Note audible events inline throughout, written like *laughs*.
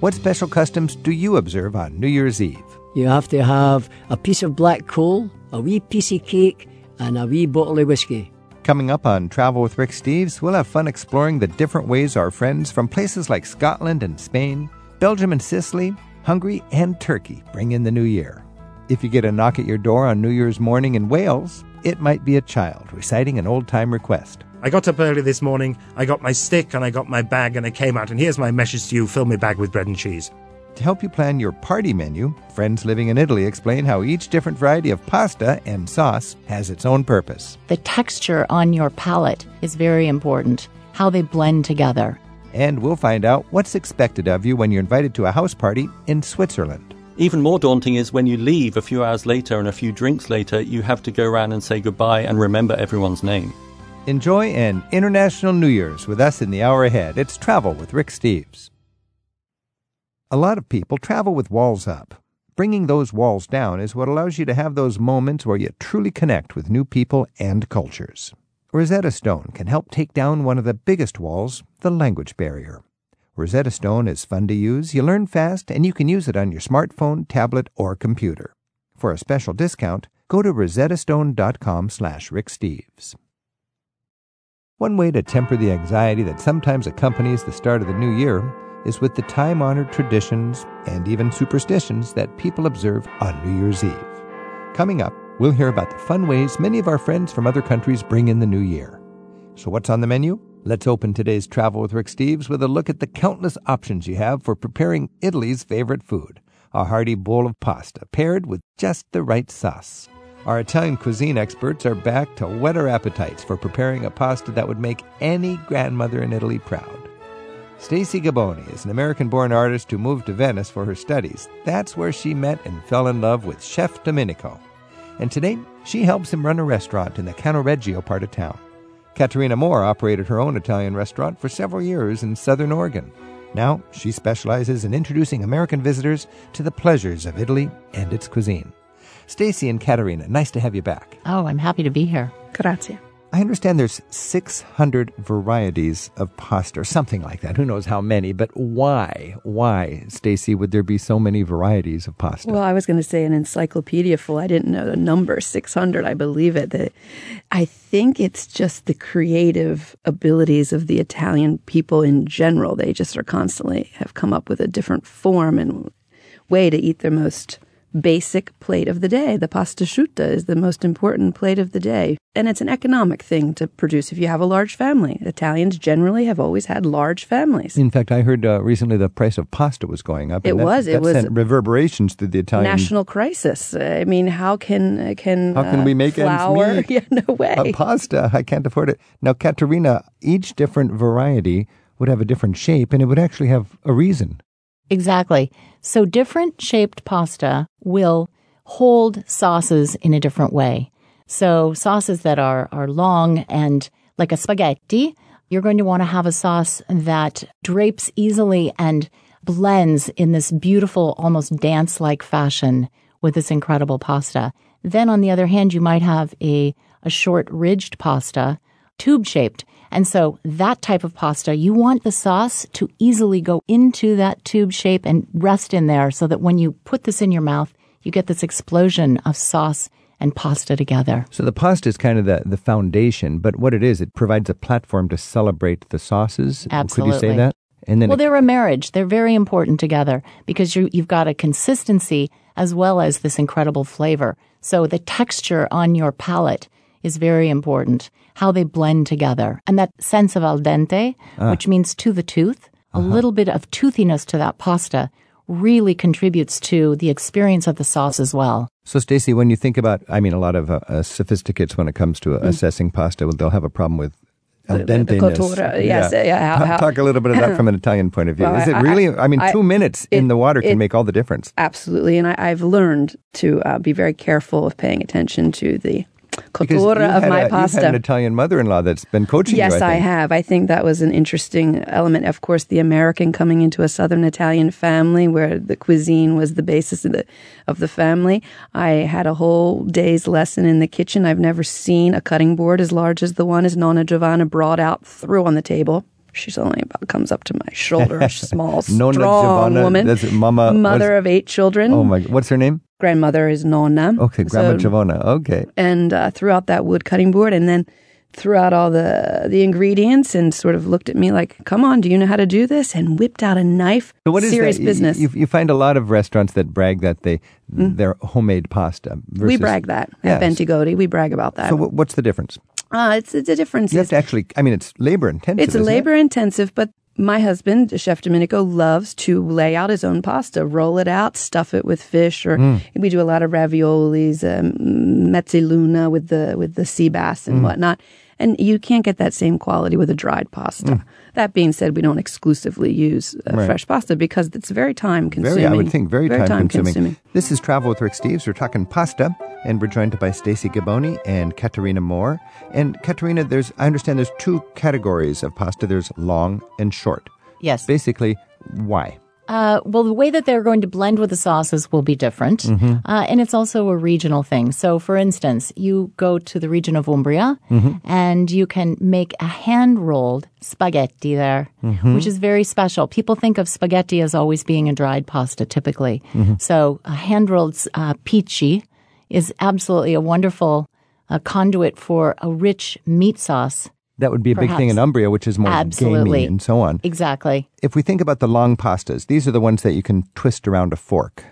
What special customs do you observe on New Year's Eve? You have to have a piece of black coal, a wee piece of cake, and a wee bottle of whiskey. Coming up on Travel with Rick Steves, we'll have fun exploring the different ways our friends from places like Scotland and Spain, Belgium and Sicily, Hungary and Turkey bring in the new year. If you get a knock at your door on New Year's morning in Wales, it might be a child reciting an old time request. I got up early this morning, I got my stick and I got my bag and I came out and here's my message to you, fill my bag with bread and cheese. To help you plan your party menu, friends living in Italy explain how each different variety of pasta and sauce has its own purpose. The texture on your palate is very important, how they blend together. And we'll find out what's expected of you when you're invited to a house party in Switzerland. Even more daunting is when you leave a few hours later and a few drinks later, you have to go around and say goodbye and remember everyone's name. Enjoy an International New Year's with us in the hour ahead. It's Travel with Rick Steves. A lot of people travel with walls up. Bringing those walls down is what allows you to have those moments where you truly connect with new people and cultures. Rosetta Stone can help take down one of the biggest walls, the language barrier. Rosetta Stone is fun to use, you learn fast, and you can use it on your smartphone, tablet, or computer. For a special discount, go to rosettastone.com slash ricksteves. One way to temper the anxiety that sometimes accompanies the start of the new year is with the time honored traditions and even superstitions that people observe on New Year's Eve. Coming up, we'll hear about the fun ways many of our friends from other countries bring in the new year. So, what's on the menu? Let's open today's Travel with Rick Steves with a look at the countless options you have for preparing Italy's favorite food a hearty bowl of pasta paired with just the right sauce. Our Italian cuisine experts are back to whet our appetites for preparing a pasta that would make any grandmother in Italy proud. Stacy Gaboni is an American born artist who moved to Venice for her studies. That's where she met and fell in love with Chef Domenico. And today, she helps him run a restaurant in the Cannaregio part of town. Caterina Moore operated her own Italian restaurant for several years in southern Oregon. Now, she specializes in introducing American visitors to the pleasures of Italy and its cuisine. Stacy and Caterina, nice to have you back. Oh, I'm happy to be here. Grazie. I understand there's 600 varieties of pasta or something like that. Who knows how many, but why? Why, Stacy, would there be so many varieties of pasta? Well, I was going to say an encyclopedia full. I didn't know the number 600. I believe it. That I think it's just the creative abilities of the Italian people in general. They just are constantly have come up with a different form and way to eat their most basic plate of the day. The pasta asciutta is the most important plate of the day. And it's an economic thing to produce if you have a large family. Italians generally have always had large families. In fact, I heard uh, recently the price of pasta was going up. It that, was. That it was reverberations through the Italian national crisis. I mean, how can can how can uh, we make flour? ends meet? *laughs* Yeah, no way. Uh, pasta, I can't afford it. Now, Caterina, each different variety would have a different shape, and it would actually have a reason. Exactly. So different shaped pasta will hold sauces in a different way. So sauces that are, are long and like a spaghetti, you're going to want to have a sauce that drapes easily and blends in this beautiful, almost dance like fashion with this incredible pasta. Then on the other hand, you might have a, a short ridged pasta, tube shaped. And so that type of pasta, you want the sauce to easily go into that tube shape and rest in there so that when you put this in your mouth, you get this explosion of sauce and pasta together. So the pasta is kind of the, the foundation, but what it is, it provides a platform to celebrate the sauces. Absolutely. Could you say that? And then well, it, they're a marriage. They're very important together because you, you've got a consistency as well as this incredible flavor. So the texture on your palate is very important, how they blend together. And that sense of al dente, Ah. which means to the tooth, a Uh-huh. little bit of toothiness to that pasta really contributes to the experience of the sauce as well. so, Stacy, when you think about, I mean, a lot of uh, uh, sophisticates when it comes to uh, assessing pasta, they'll have a problem with al Mm. The- the dente. cottura, yes, yeah, how- how- Talk a little bit of that *laughs* from an Italian point of view. Well, is it I- really? I- I, mean, I- two minutes in the water can it- make all the difference. Absolutely. And I, I've learned to uh, be very careful of paying attention to the Because cottura you've of my a, You've pasta. had an Italian mother-in-law that's been coaching Yes, you. I, I, have. I think that was an interesting element. Of course, the American coming into a Southern Italian family where the cuisine was the basis of the, of the family. I had a whole day's lesson in the kitchen. I've never seen a cutting board as large as the one as Nonna Giovanna brought out, threw on the table. She's only about comes up to my shoulder. A *laughs* small, strong Giovanna, woman. that's Mama- mother of eight children. Oh my, what's her name? Grandmother is Nonna. Okay, Grandma So- Giovanna. Okay. and uh, threw out that wood cutting board and then threw out all the the ingredients and sort of looked at me like, "Come on, do you know how to do this?" and whipped out a knife. So what is Serious that? Business. You, you find a lot of restaurants that brag that they they're homemade pasta. Versus, we brag that Yes. at Bentigodi. We brag about that. So what's the difference? uh, it's it's a difference. You have is- to actually. I mean, it's labor intensive. It's a isn't it? labor intensive, but my husband, Chef Domenico, loves to lay out his own pasta, roll it out, stuff it with fish, or Mm. we do a lot of raviolis, um, mezzaluna with the with the sea bass Mm. and whatnot. And you can't get that same quality with a dried pasta. That being said, we don't exclusively use uh. Right. fresh pasta because it's very time consuming. Very, I would think, very, time, consuming. consuming. This is Travel with Rick Steves. We're talking pasta, and we're joined by Stacy Gaboni and Caterina Moore. And Caterina, there's I understand there's two categories of pasta. There's long and short. Yes. Basically, why? Uh, well, the way that they're going to blend with the sauces will be different. Mm-hmm. Uh, and it's also a regional thing. So, for instance, you go to the region of Umbria Mm-hmm. and you can make a hand rolled spaghetti there, Mm-hmm. which is very special. People think of spaghetti as always being a dried pasta typically. Mm-hmm. So, a hand rolled uh, pici is absolutely a wonderful uh, conduit for a rich meat sauce. That would be a big thing in Umbria, which is more Absolutely. gamey and so on. Exactly. If we think about the long pastas, these are the ones that you can twist around a fork.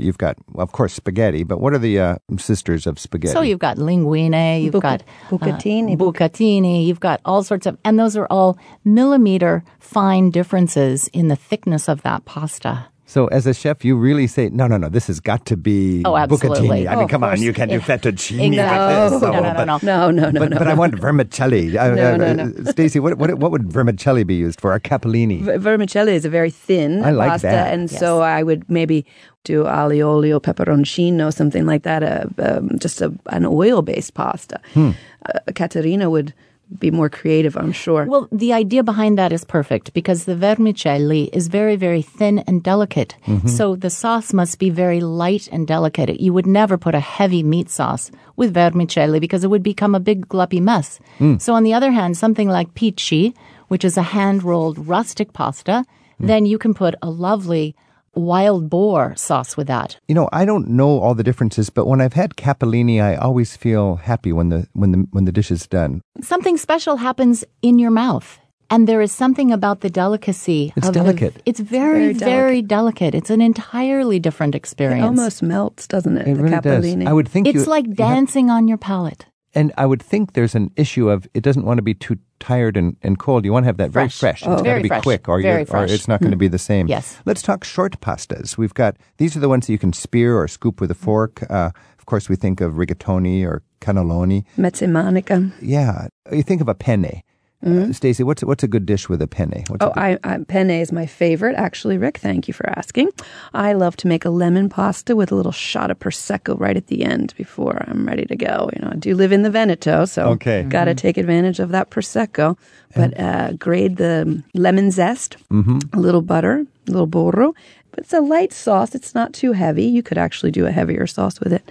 You've got, well, of course, spaghetti, but what are the uh, sisters of spaghetti? So you've got linguine, you've Buca- got bucatini. uh, bucatini, you've got all sorts of, and those are all millimeter fine differences in the thickness of that pasta. So, as a chef, you really say, no, no, no, this has got to be Oh, absolutely. bucatini. I Oh, mean, of come on, you can't do fettuccine Exactly. like this. No, no, no, but, no. No, no, no, but, no. but I want vermicelli. No, uh, no, no. Stacy, what, what, what would vermicelli be used for? A capellini? V- Vermicelli is a very thin I like pasta, that. and so I would maybe do aliolio peperoncino, something like that. Uh, um, just a, an oil-based pasta. Hmm. Uh, Caterina would be more creative, I'm sure. Well, the idea behind that is perfect because the vermicelli is very, very thin and delicate. Mm-hmm. So the sauce must be very light and delicate. You would never put a heavy meat sauce with vermicelli because it would become a big gluppy mess. Mm. So on the other hand, something like pici, which is a hand rolled rustic pasta, mm. then you can put a lovely wild boar sauce with that. You know, I don't know all the differences, but when I've had capellini, I always feel happy when the when the when the dish is done. something special happens in your mouth. And there is something about the delicacy. It's of the- delicate. it's very, Very very delicate. It's an entirely different experience. it almost melts, doesn't it? It the really does. capellini. I would think it's you, like you have- dancing on your palate. and I would think there's an issue of it doesn't want to be too tired and, and cold. You want to have that Fresh. very fresh. Oh. It's got to Very be fresh. quick, or, Very you're, or fresh. it's not going to be the same. Yes. Let's talk short pastas. We've got these are the ones that you can spear or scoop with a fork. Uh, of course, we think of rigatoni or cannelloni. Mezzemanica. Yeah, you think of a penne. Uh, Stacy, what's what's a good dish with a penne? What's a Mm-hmm. Oh, good- I, I, penne is my favorite, actually, Rick. Thank you for asking. I love to make a lemon pasta with a little shot of prosecco right at the end before I'm ready to go. You know, I do live in the Veneto, so Okay. got to take advantage of that prosecco. But uh, grade the lemon zest, a little butter, a little burro. But it's a light sauce. It's not too heavy. You could actually do a heavier sauce with it,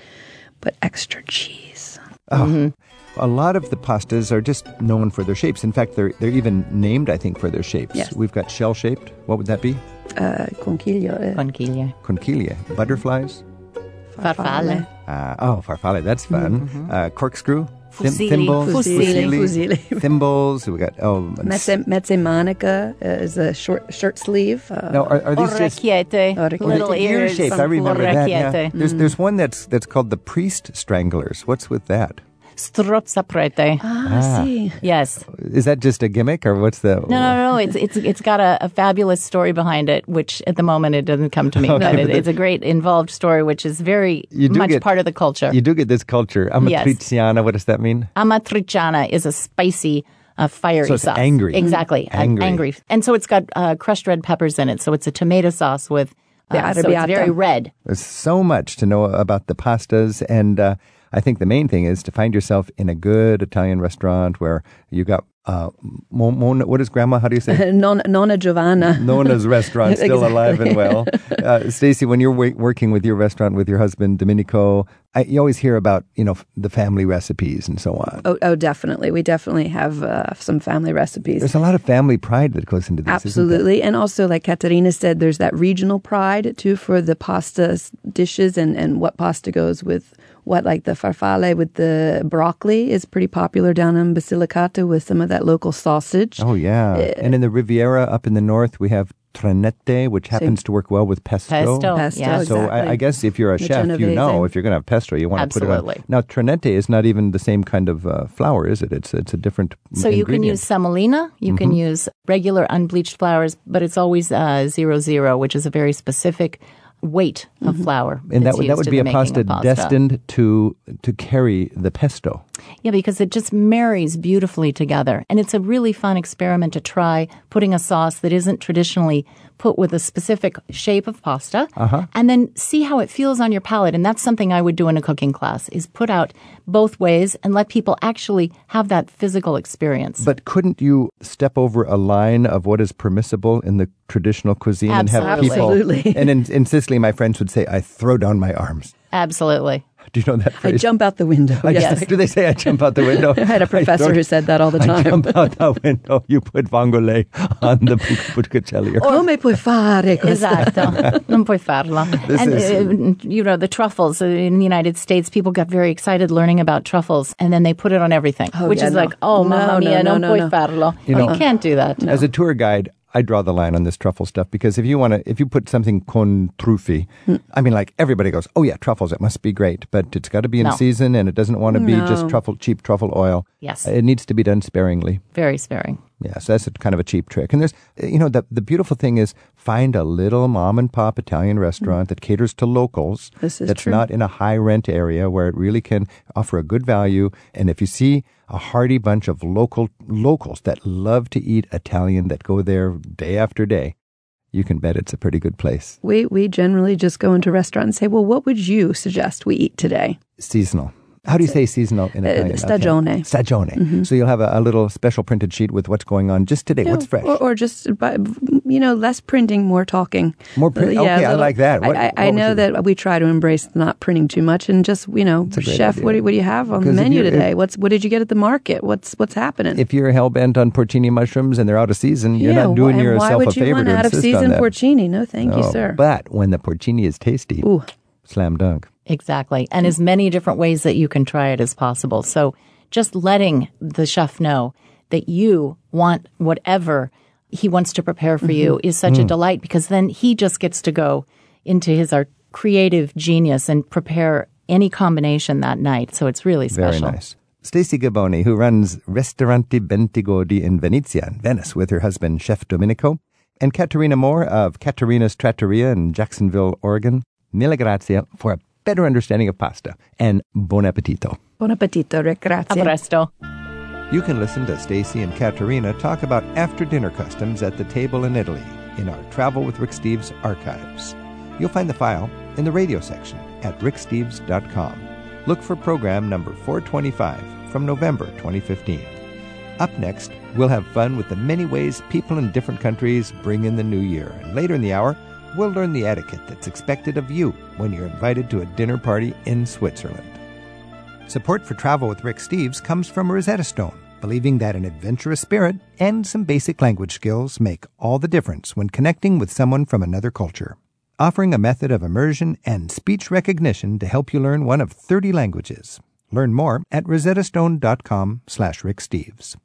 but extra cheese. A lot of the pastas are just known for their shapes. In fact, they're they're even named, I think, for their shapes. Yes. We've got shell shaped. What would that be? Uh, conchiglia. Uh, Conchiglia. Conchiglia. Butterflies. Farfalle. Uh, oh, farfalle. That's fun. Uh, corkscrew. Thim- Fusilli. thimbles. Fusilli. Fusilli. *laughs* thimbles. We got oh. Mezze, mezzemanica uh, is a short shirt sleeve. Uh, No, are, are these just Orecchiette. Orecchiette. Little ear ears. shapes? I remember that. Yeah. Orecchiette. There's there's one that's that's called the priest stranglers. What's with that? Strozzaprete. ah, I see. Yes. Is that just a gimmick or what's the? No, no, no. It's it's it's got a, a fabulous story behind it, which at the moment it doesn't come to me. Okay, but but it, it's a great involved story, which is very You do much get- part of the culture. You do get this culture. Amatriciana. What does that mean? Amatriciana is a spicy, uh, fiery So it's sauce. angry. Exactly. uh, Angry. angry. And so it's got uh, crushed red peppers in it. So it's a tomato sauce with, The uh, so it's very red. There's so much to know about the pastas, and uh, I think the main thing is to find yourself in a good Italian restaurant where you got uh, Mo- Mona, what is Grandma? How do you say? *laughs* Non, Nonna Giovanna. *laughs* Nona's restaurant *laughs* still Exactly. alive and well. Uh, Stacy, when you're wa- working with your restaurant with your husband Domenico, I, you always hear about you know f- the family recipes and so on. Oh, oh, definitely. We definitely have uh, some family recipes. There's a lot of family pride that goes into this. Absolutely. And also, like Caterina said, there's that regional pride too for the pasta dishes and, and what pasta goes with what, like the farfalle with the broccoli is pretty popular down in Basilicata with some of that local sausage. Oh yeah, and in the Riviera up in the north, we have trenette, which happens to work well with pesto. Pesto, Pesto, yes. So I, I guess if you're a The chef, you know if you're going to have pesto, you want to put it on. Absolutely. Now trenette is not even the same kind of uh, flour, is it? It's it's a different. So you can use semolina, you can Mm-hmm. use regular unbleached flours, but it's always uh, zero zero, which is a very specific weight of flour. Mm-hmm. and that would that would be a pasta, pasta destined to to carry the pesto. Yeah, because it just marries beautifully together. And it's a really fun experiment to try putting a sauce that isn't traditionally put with a specific shape of pasta Uh-huh. and then see how it feels on your palate. And that's something I would do in a cooking class is put out both ways and let people actually have that physical experience. But couldn't you step over a line of what is permissible in the traditional cuisine and have people? Absolutely. *laughs* And in, in Sicily, my friends would say, "I throw down my arms." Absolutely. *laughs* Do you know that I jump out the window. I yes. Do they say I jump out the window? *laughs* I had a professor who said that all the I time. jump out the window. You put vongole on the buccacelli. Come puoi fare questo? Esatto, non puoi farlo. *laughs* And is- uh, you know the truffles uh, in the United States, people got very excited learning about truffles, and then they put it on everything, Oh, which yeah, is no. like, oh, No, mamma no, mia, no, non no, puoi no. farlo. You You, can't do that. As a tour guide, I draw the line on this truffle stuff because if you want to, if you put something con truffi, Hmm. I mean, like everybody goes, "Oh yeah, truffles, it must be great," but it's got to be in No. season, and it doesn't want to be just truffle, cheap truffle oil. Yes. it needs to be done sparingly. Very sparing. Yeah, so that's a kind of a cheap trick. And there's, you know, the the beautiful thing is find a little mom and pop Italian restaurant mm. that caters to locals. This is that's true. not in a high rent area where it really can offer a good value. And if you see a hearty bunch of local locals that love to eat Italian that go there day after day, you can bet it's a pretty good place. We, we generally just go into a restaurant and say, well, what would you suggest we eat today? Seasonal. How do you say seasonal in Uh, Italian? stagione. Stagione. So you'll have a, a little special printed sheet with what's going on just today. what's fresh? Or, or just, you know, less printing, more talking. More print- okay, I like that. What- I, I, what I know that we try to embrace not printing too much and just, you know, chef, what do, what do you have on the Because menu today? if- What's What did you get at the market? What's What's happening? if you're hell bent on porcini mushrooms and they're out of season, you're yeah, not doing wh- and yourself why would a favor you want to out of season porcini? No, thank you, sir. But when the porcini is tasty, Ooh. slam dunk. Exactly. And mm. as many different ways that you can try it as possible. So just letting the chef know that you want whatever he wants to prepare for you mm-hmm. is such a mm. delight because then he just gets to go into his art creative genius and prepare any combination that night. So it's really Very special. nice. Stacy Gaboni, who runs Ristorante Bentigodi in Venezia, in Venice, with her husband, Chef Domenico, and Caterina Moore of Caterina's Trattoria in Jacksonville, Oregon. Mille grazie for a better understanding of pasta, and buon appetito. Buon appetito, Rick. A presto. You can listen to Stacy and Caterina talk about after dinner customs at the table in Italy in our Travel with Rick Steves archives. You'll find the file in the radio section at ricksteves.com. Look for program number 425 from November 2015. Up next, we'll have fun with the many ways people in different countries bring in the new year. And later in the hour, we'll learn the etiquette that's expected of you when you're invited to a dinner party in Switzerland. Support for Travel with Rick Steves comes from Rosetta Stone, believing that an adventurous spirit and some basic language skills make all the difference when connecting with someone from another culture. Offering a method of immersion and speech recognition to help you learn one of 30 languages. Learn more at rosettastone.com slash ricksteves.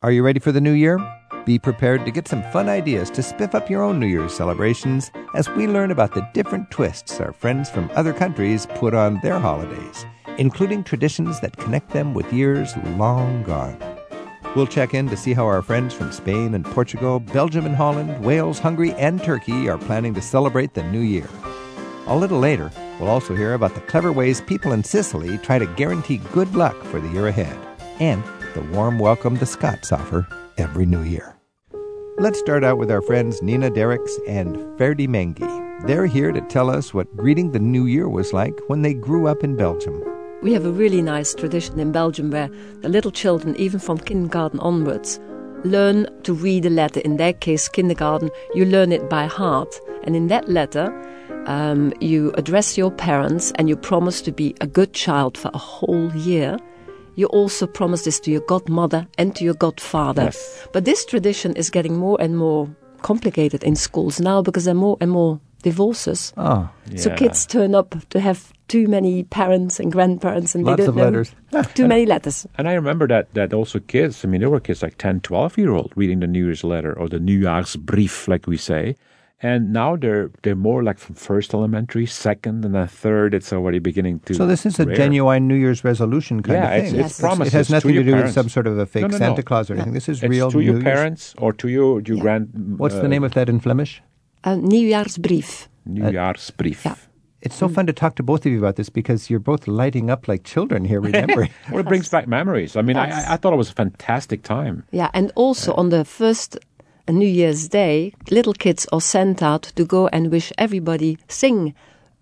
Are you ready for the new year? Be prepared to get some fun ideas to spiff up your own New Year's celebrations as we learn about the different twists our friends from other countries put on their holidays, including traditions that connect them with years long gone. We'll check in to see how our friends from Spain and Portugal, Belgium and Holland, Wales, Hungary, and Turkey are planning to celebrate the new year. A little later, We'll also hear about the clever ways people in Sicily try to guarantee good luck for the year ahead and the warm welcome the Scots offer every new year. Let's start out with our friends Nina Derricks and Ferdi Mengi. They're here to tell us what greeting the new year was like when they grew up in Belgium. We have a really nice tradition in Belgium where the little children, even from kindergarten onwards, learn to read a letter. In their case, kindergarten, you learn it by heart. And in that letter, um, you address your parents and you promise to be a good child for a whole year. You also promise this to your godmother and to your godfather. Yes. But this tradition is getting more and more complicated in schools now because there are more and more divorces. Oh, yeah. So kids turn up to have too many parents and grandparents and Lots they don't of know letters. *laughs* too many letters. And I remember that, that also kids, I mean, there were kids like 10, 12 year old reading the New Year's letter or the New Year's brief like we say. And now they're they're more like from first elementary, second, and then third. It's already beginning to. So this is a rare. genuine New Year's resolution kind Yeah, of it's- thing. it's promises It has nothing to, your do with some sort of a fake No, no, no. Santa Claus or anything. This is It's real to New your Year's. parents or to your your grand. What's uh, the name of that in Flemish? Uh, Nieuwjaarsbrief. Nieuwjaarsbrief. Yeah. It's so fun to talk to both of you about this because you're both lighting up like children here, *laughs* remembering. Well, it brings back memories. I mean, I, I- I thought it was a fantastic time. Yeah, and also on the first uh, New Year's Day, little kids are sent out to go and wish everybody, sing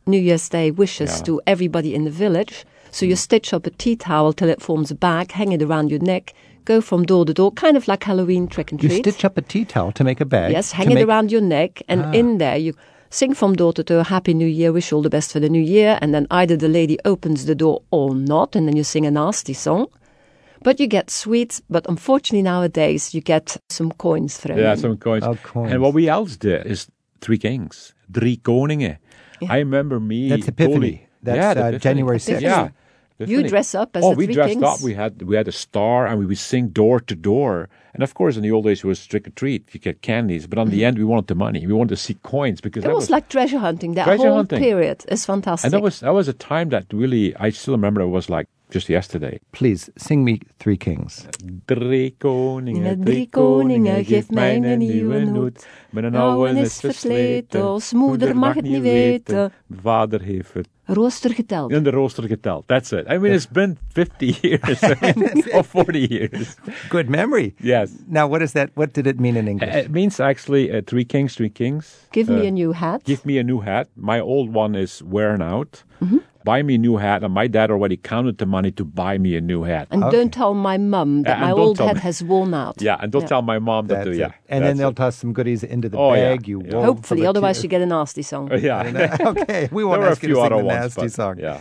New Year's Day wishes Yeah. to everybody in the village. So you hmm. stitch up a tea towel till it forms a bag, hang it around your neck, go from door to door, kind of like Halloween trick and treat. you stitch up a tea towel to make a bag. Yes, hang it make- around your neck, and ah. in there you sing from door to door, Happy New Year, wish all the best for the new year, and then either the lady opens the door or not, and then you sing a nasty song. But you get sweets, but unfortunately nowadays you get some coins thrown. Yeah, in. some coins. Oh, coins. And what we else did is Three Kings, Drie Koningen. I remember me. That's Epiphany. totally- That's, yeah, the uh, Epiphany. January 6th. Yeah. You dress up as oh, the we dressed Kings? up. We had we had a star, and we would sing door to door. And of course, in the old days, it was trick or treat. You get candies, but on the end, we wanted the money. We wanted to see coins because Mm-hmm. It that was, like treasure hunting. That Treasure whole hunting. period is fantastic. and that was that was a time that really I still remember. It was like just yesterday. Please sing me Three Kings. Drie koningen, drie koningen, geef mij een nieuwe hoed. Mijn Oude oude is is versleten, versleten, ons moeder mag het niet weten. Vader heeft het Rooster geteld. in de rooster geteld. That's it. I mean, it's been 50 *laughs* years or 40 years. Good memory. Yes. Now, what is that? What did it mean in English? It means actually uh, three kings, three kings. Give me Uh, a new hat. Give me a new hat. My old one is wearing out. Mm-hmm. Buy me a new hat. And my dad already counted the money to buy me a new hat. and don't tell my mum that Uh, my old hat me. has worn out. yeah, and don't tell my mom that. That's yeah, and then they'll it. toss some goodies into the Oh, yeah. bag. You Yeah. Hopefully, otherwise tea- you get a nasty song. Uh, *laughs* yeah. *laughs* okay, we there won't ask you to few sing other the ones, nasty but, song. yeah.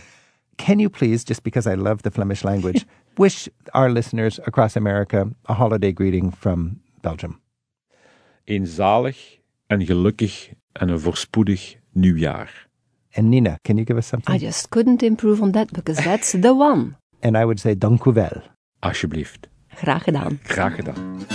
Can you please, just because I love the Flemish language, *laughs* wish our listeners across America a holiday greeting from Belgium? Een zalig en gelukkig en een voorspoedig nieuwjaar. And Nina, can you give us something? I just couldn't improve on that because that's the one. And I would say dank u wel. Alsjeblieft. Graag gedaan. Graag gedaan.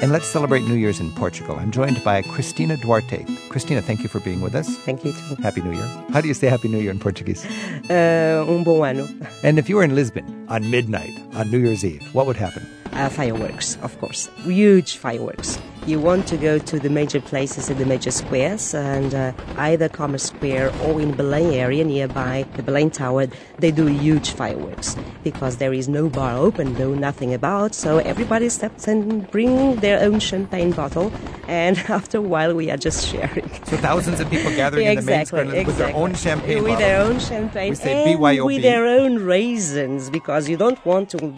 And let's celebrate New Year's in Portugal. I'm joined by Cristina Duarte. Cristina, thank you for being with us. Thank you too. Happy New Year. How do you say Happy New Year in Portuguese? *laughs* Uh, um bom ano. And if you were in Lisbon on midnight on New Year's Eve, what would happen? Uh, fireworks, of course. Huge fireworks. You want to go to the major places in the major squares, and uh, either Commerce Square or in Belém area nearby the Belém Tower, they do huge fireworks because there is no bar open, no nothing about. So everybody steps and bring their own champagne bottle, and *laughs* after a while we are just sharing. So thousands of people gathering in the main square with their own champagne with bottle. their own champagne We say and BYOB. with their own raisins because you don't want to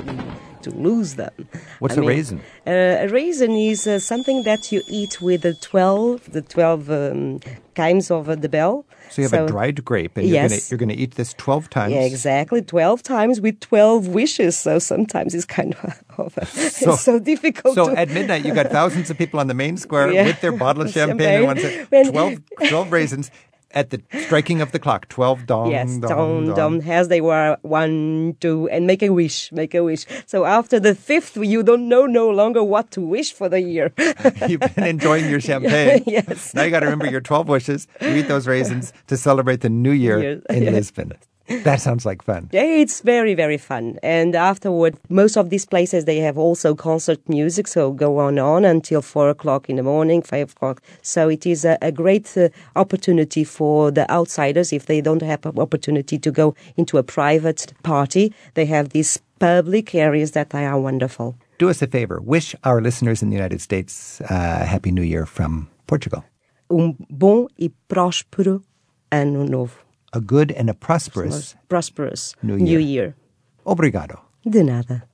to lose them. What's I a mean, raisin? Uh, a raisin is uh, something that you eat with the twelve the twelve um, kinds of uh, the bell. So you have a dried grape, and you're yes. you're gonna eat this twelve times. Yeah, exactly. Twelve times with twelve wishes. So sometimes it's kind of, *laughs* a, So- it's so difficult. So to, at midnight, you got thousands of people on the main square *laughs* Yeah. with their bottle of *laughs* champagne, and one Champagne. said 12, 12 raisins at the striking of the clock. Twelve dong, Yes, dong, dom, dong. as they were one, two, and make a wish, make a wish. So after the fifth, you don't know no longer what to wish for the year. *laughs* You've been enjoying your *laughs* champagne. yes. Now you got to remember your twelve wishes. You eat those raisins to celebrate the new year Year. in *laughs* Lisbon. *laughs* That sounds like fun. It's very, very fun. And afterward, most of these places, they have also concert music, so go on on until four o'clock in the morning, five o'clock. So it is a, a great uh, opportunity for the outsiders if they don't have an opportunity to go into a private party. They have these public areas that are wonderful. Do us a favor. Wish our listeners in the United States uh, Happy New Year from Portugal. Um bom e próspero ano novo. A good and a prosperous Prosperous New New Year. Year. obrigado. De nada.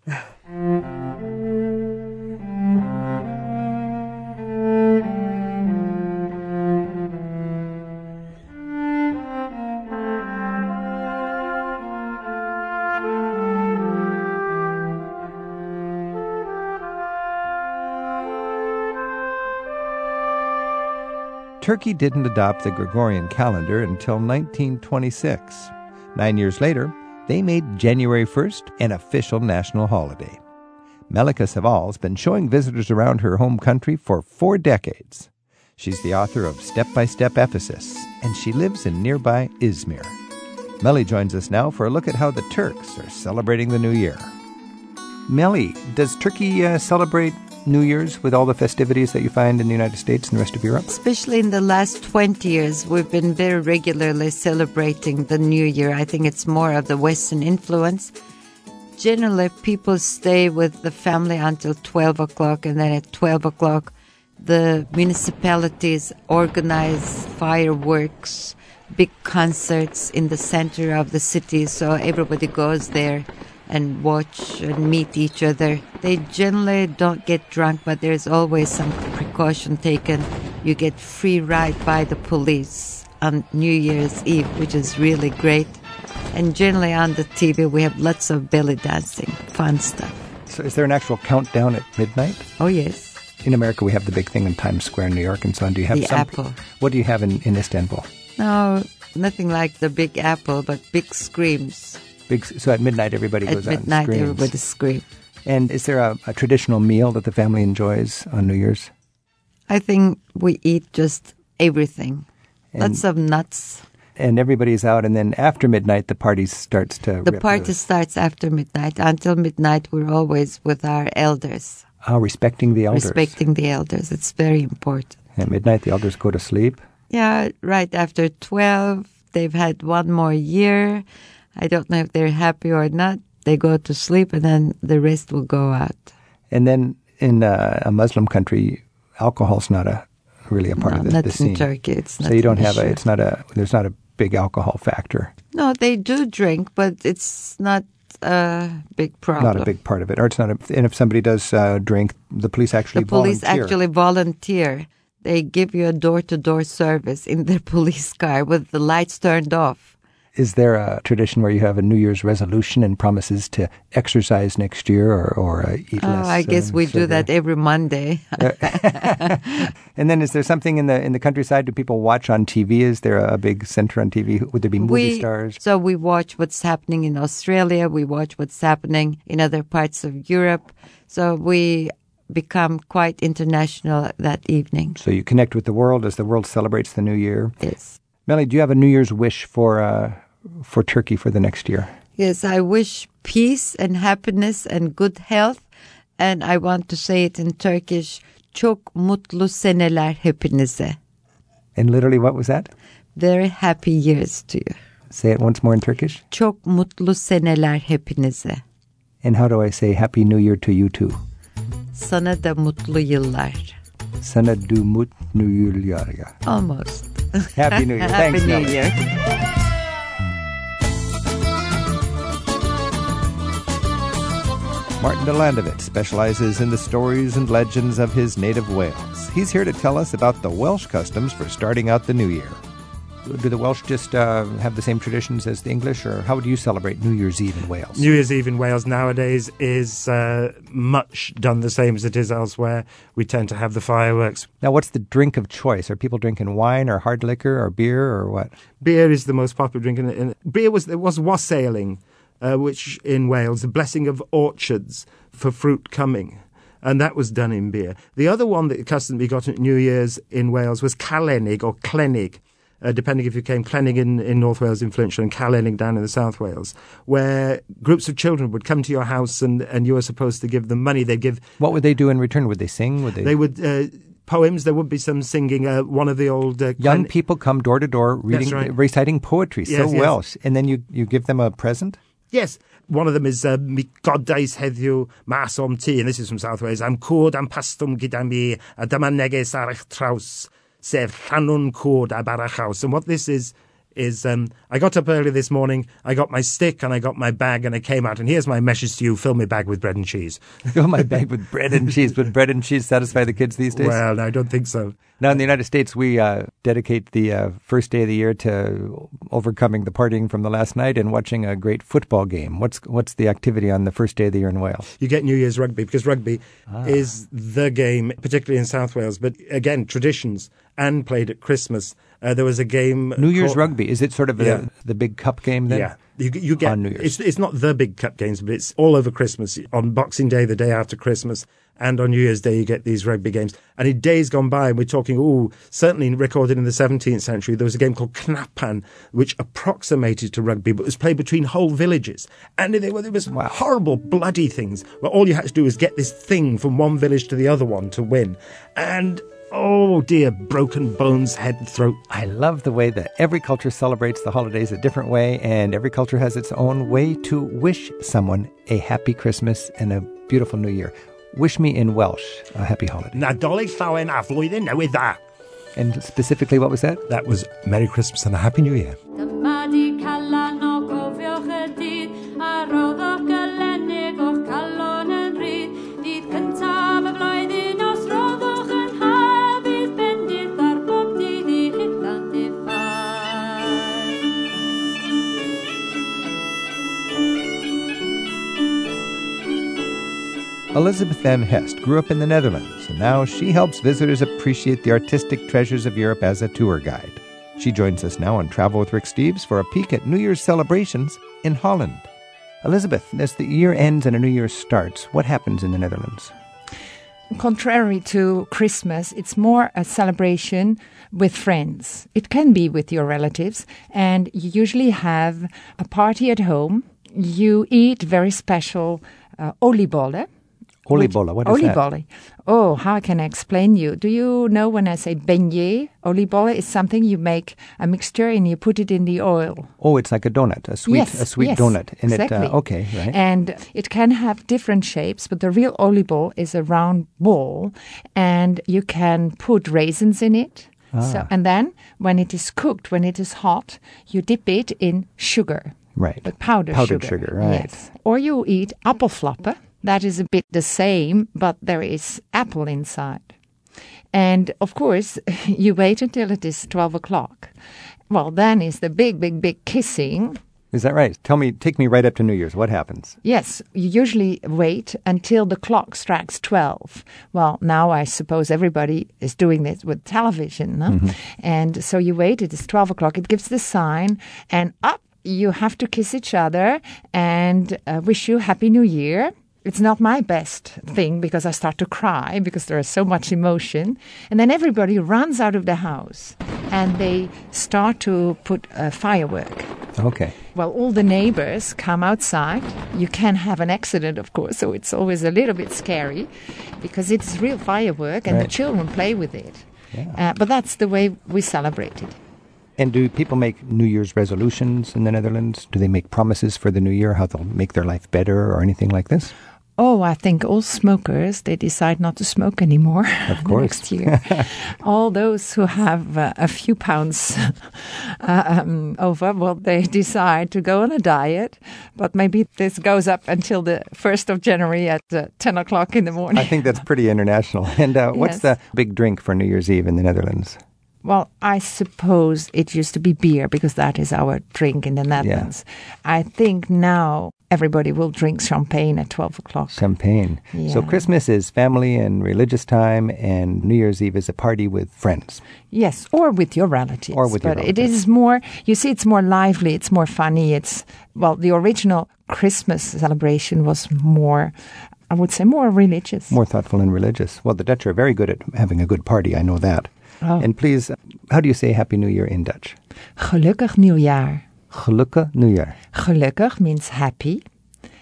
Turkey didn't adopt the Gregorian calendar until 1926. Nine years later, they made January 1st an official national holiday. Mehlika Seval's been showing visitors around her home country for four decades. She's the author of Step by Step Ephesus, and she lives in nearby Izmir. Melly joins us now for a look at how the Turks are celebrating the new year. Melly, does Turkey uh, celebrate New Year's with all the festivities that you find in the United States and the rest of Europe? Especially in the last 20 years, we've been very regularly celebrating the New Year. I think it's more of the Western influence. Generally, people stay with the family until 12 o'clock, and then at 12 o'clock, the municipalities organize fireworks, big concerts in the center of the city, so everybody goes there and watch and meet each other. They generally don't get drunk, but there's always some precaution taken. You get free ride by the police on New Year's Eve, which is really great. And generally on the TV, we have lots of belly dancing, fun stuff. So, is there an actual countdown at midnight? Oh, yes. In America, we have the big thing in Times Square, in New York, and so on. Do you have The some? apple. What do you have in, in Istanbul? No, nothing like the big apple, but big screams. Big. So at midnight, everybody At goes out and midnight, screams. everybody screams. And is there a, a traditional meal that the family enjoys on New Year's? I think we eat just everything. Lots of nuts. And everybody's out, and then after midnight, the party starts to. The party loose. starts after midnight. Until midnight, we're always with our elders, Oh, respecting the elders. respecting the elders. It's very important. At midnight, the elders go to sleep. Yeah, right after 12, they've had one more year. I don't know if they're happy or not. They go to sleep and then the rest will go out. And then in uh, a Muslim country, alcohol's not a really a part No, of the, not the in. Turkey. It's so you don't have a. It's not a. There's not a big alcohol factor. No, they do drink, but it's not a big problem. Not a big part of it. Or it's not. A, and if somebody does uh, drink, the police actually The police volunteer. actually volunteer. They give you a door to door service in their *laughs* police car with the lights turned off. Is there a tradition where you have a New Year's resolution and promises to exercise next year or, or uh, eat Oh, less? I guess uh, we do that every Monday. *laughs* And then, is there something in the in the countryside? Do people watch on TV? Is there a big center on TV? Would there be movie we, stars? So we watch what's happening in Australia. We watch what's happening in other parts of Europe. So we become quite international that evening. So you connect with the world as the world celebrates the new year. Yes. Melly, do you have a New Year's wish for uh, for Turkey for the next year? Yes, I wish peace and happiness and good health. And I want to say it in Turkish. Çok mutlu seneler hepinize. And literally, what was that? Very happy years to you. Say it once more in Turkish. Çok mutlu seneler hepinize. And how do I say Happy New Year to you too? Sana da mutlu yıllar. Sana du mut New Year. Almost. Happy New Year. *laughs* Happy Thanks, New Melly. Year. Martin Delandovich specializes in the stories and legends of his native Wales. He's here to tell us about the Welsh customs for starting out the new year. Do the Welsh just uh, have the same traditions as the English, or how would you celebrate New Year's Eve in Wales? New Year's Eve in Wales nowadays is uh, much done the same as it is elsewhere. We tend to have the fireworks. Now, what's the drink of choice? Are people drinking wine or hard liquor or beer or what? Beer is the most popular drink. In, in, beer was there was wassailing, uh, which in Wales, the blessing of orchards for fruit coming. And that was done in beer. The other one that custom we got at New Year's in Wales was Calenig or Clenig. uh, depending if you came Clenning in, in North Wales influential and Calenning down in the South Wales, where groups of children would come to your house and, and you were supposed to give them money. They'd give. What would they do in return? Would they sing? Would they? They would. Uh, poems. There would be some singing. Uh, one of the old uh, young people come door to door reading, right. reciting poetry. Yes, so yes. Welsh, and then you you give them a present. Yes, one of them is uh, Mi godais heddiw mas o'm tŷ, and this is from South Wales, am cwd am pastwm gyda mi, a dyma neges ar eich traws, sef llanwn cwd a barachaws. And what this is is um, I got up early this morning, I got my stick and I got my bag and I came out, and here's my message to you, fill my bag with bread and cheese. *laughs* Fill my bag with bread and cheese. Would bread and cheese satisfy the kids these days? Well, I don't think so. Now, in the United States, we uh, dedicate the uh, first day of the year to overcoming the partying from the last night and watching a great football game. What's what's the activity on the first day of the year in Wales? You get New Year's rugby because rugby is the game, particularly in South Wales. But again, traditions and played at Christmas. Uh, there was a game. New Year's called- rugby is it sort of Yeah. the, the big cup game then? Yeah. You, you get On New Year's. It's, it's not the big cup games, but it's all over Christmas. On Boxing Day, the day after Christmas, and on New Year's Day, you get these rugby games. And in days gone by, we're talking, oh, certainly recorded in the 17th century, there was a game called Knappan, which approximated to rugby, but was played between whole villages. And there were, there was horrible, bloody things where all you had to do was get this thing from one village to the other one to win. And oh dear, broken bones, head, and throat. I love the way that every culture celebrates the holidays a different way, and every culture has its own way to wish someone a happy Christmas and a beautiful New Year. Wish me in Welsh a happy holiday. Nadolig llawen a flwyddyn newydd dda. And specifically, what was that? That was Merry Christmas and a Happy New Year. Elizabeth Van Hest grew up in the Netherlands, and now she helps visitors appreciate the artistic treasures of Europe as a tour guide. She joins us now on Travel with Rick Steves for a peek at New Year's celebrations in Holland. Elizabeth, as the year ends and a new year starts, what happens in the Netherlands? Contrary to Christmas, it's more a celebration with friends. It can be with your relatives, and you usually have a party at home. You eat very special uh, Oliebollen, what is that? Oh, how can I explain you? Do you know when I say beignet? Oliebollen is something you make a mixture and you put it in the oil. Oh, it's like a donut, a sweet, yes, a sweet yes, donut. And exactly. it, uh, okay, right. And it can have different shapes, but the real oliebollen is a round ball, and you can put raisins in it. Ah. So, and then when it is cooked, when it is hot, you dip it in sugar. Right. But powder Powdered sugar. sugar, right. Yes. Or you eat apple appelflappen. That is a bit the same, but there is apple inside. And of course, *laughs* you wait until it is 12 o'clock. Well, then is the big, big, big kissing. Is that right? Tell me, take me right up to New Year's. What happens? Yes, you usually wait until the clock strikes 12. Well, now I suppose everybody is doing this with television. No? Mm-hmm. And so you wait, it is 12 o'clock, it gives the sign, and up you have to kiss each other and uh, wish you Happy New Year. It's not my best thing because I start to cry because there is so much emotion. And then everybody runs out of the house and they start to put a firework. Okay. Well, all the neighbors come outside. You can have an accident, of course, so it's always a little bit scary because it's real firework and the children play with it. Yeah. Uh, but that's the way we celebrate it. And do people make New Year's resolutions in the Netherlands? Do they make promises for the new year, how they'll make their life better or anything like this? Oh, I think all smokers, they decide not to smoke anymore Of *laughs* course. next year. *laughs* all those who have uh, a few pounds *laughs* um, over, well, they decide to go on a diet. But maybe this goes up until the 1st of January at uh, 10 o'clock in the morning. I think that's pretty international. And uh, what's Yes. the big drink for New Year's Eve in the Netherlands? Well, I suppose it used to be beer because that is our drink in the Netherlands. I think now everybody will drink champagne at 12 o'clock. Champagne. So Christmas is family and religious time, and New Year's Eve is a party with friends. Yes, or with your relatives. Or with your but it relatives. is more, you see, it's more lively, it's more funny. It's, well, the original Christmas celebration was more, I would say, more religious. More thoughtful and religious. Well, the Dutch are very good at having a good party. I know that. Oh. And please, how do you say Happy New Year in Dutch? Gelukkig nieuwjaar. Gelukkig Nieuwjaar. Gelukkig means happy.